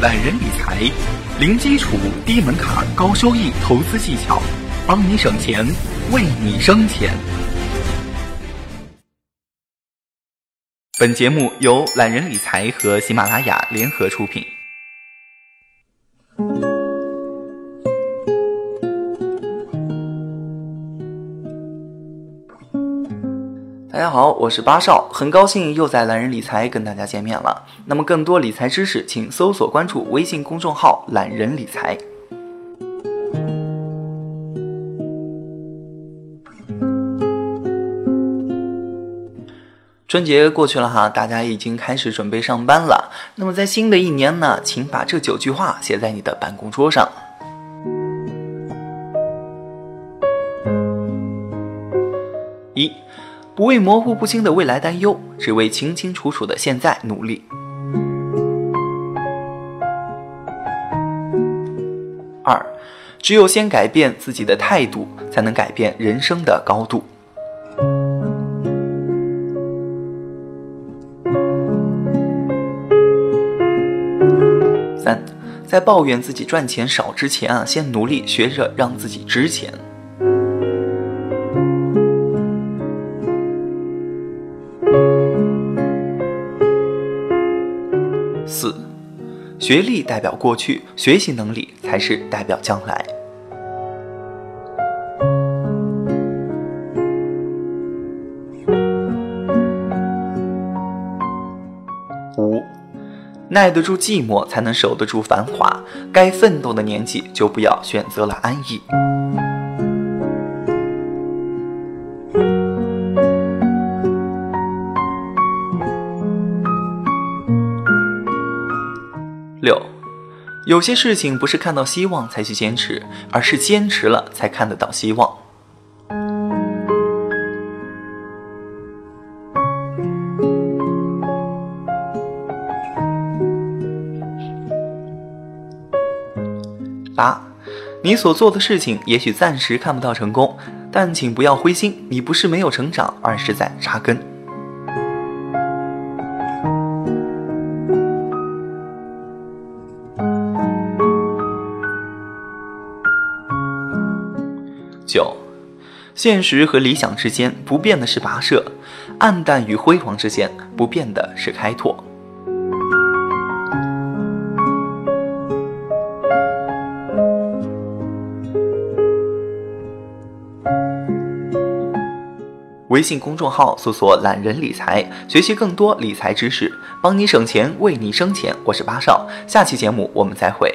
懒人理财，零基础、低门槛、高收益投资技巧，帮你省钱，为你生钱。本节目由懒人理财和喜马拉雅联合出品。大家好，我是八少，很高兴又在懒人理财跟大家见面了。那么更多理财知识，请搜索关注微信公众号“懒人理财”。春节过去了哈，大家已经开始准备上班了。那么在新的一年呢，请把这九句话写在你的办公桌上。一。不为模糊不清的未来担忧，只为清清楚楚的现在努力。二，只有先改变自己的态度，才能改变人生的高度。三，在抱怨自己赚钱少之前啊，先努力学着让自己值钱。四，学历代表过去，学习能力才是代表将来。五，耐得住寂寞，才能守得住繁华。该奋斗的年纪，就不要选择了安逸。有些事情不是看到希望才去坚持，而是坚持了才看得到希望。八，你所做的事情也许暂时看不到成功，但请不要灰心，你不是没有成长，而是在扎根。九，现实和理想之间不变的是跋涉，暗淡与辉煌之间不变的是开拓。微信公众号搜索“懒人理财”，学习更多理财知识，帮你省钱，为你生钱。我是八少，下期节目我们再会。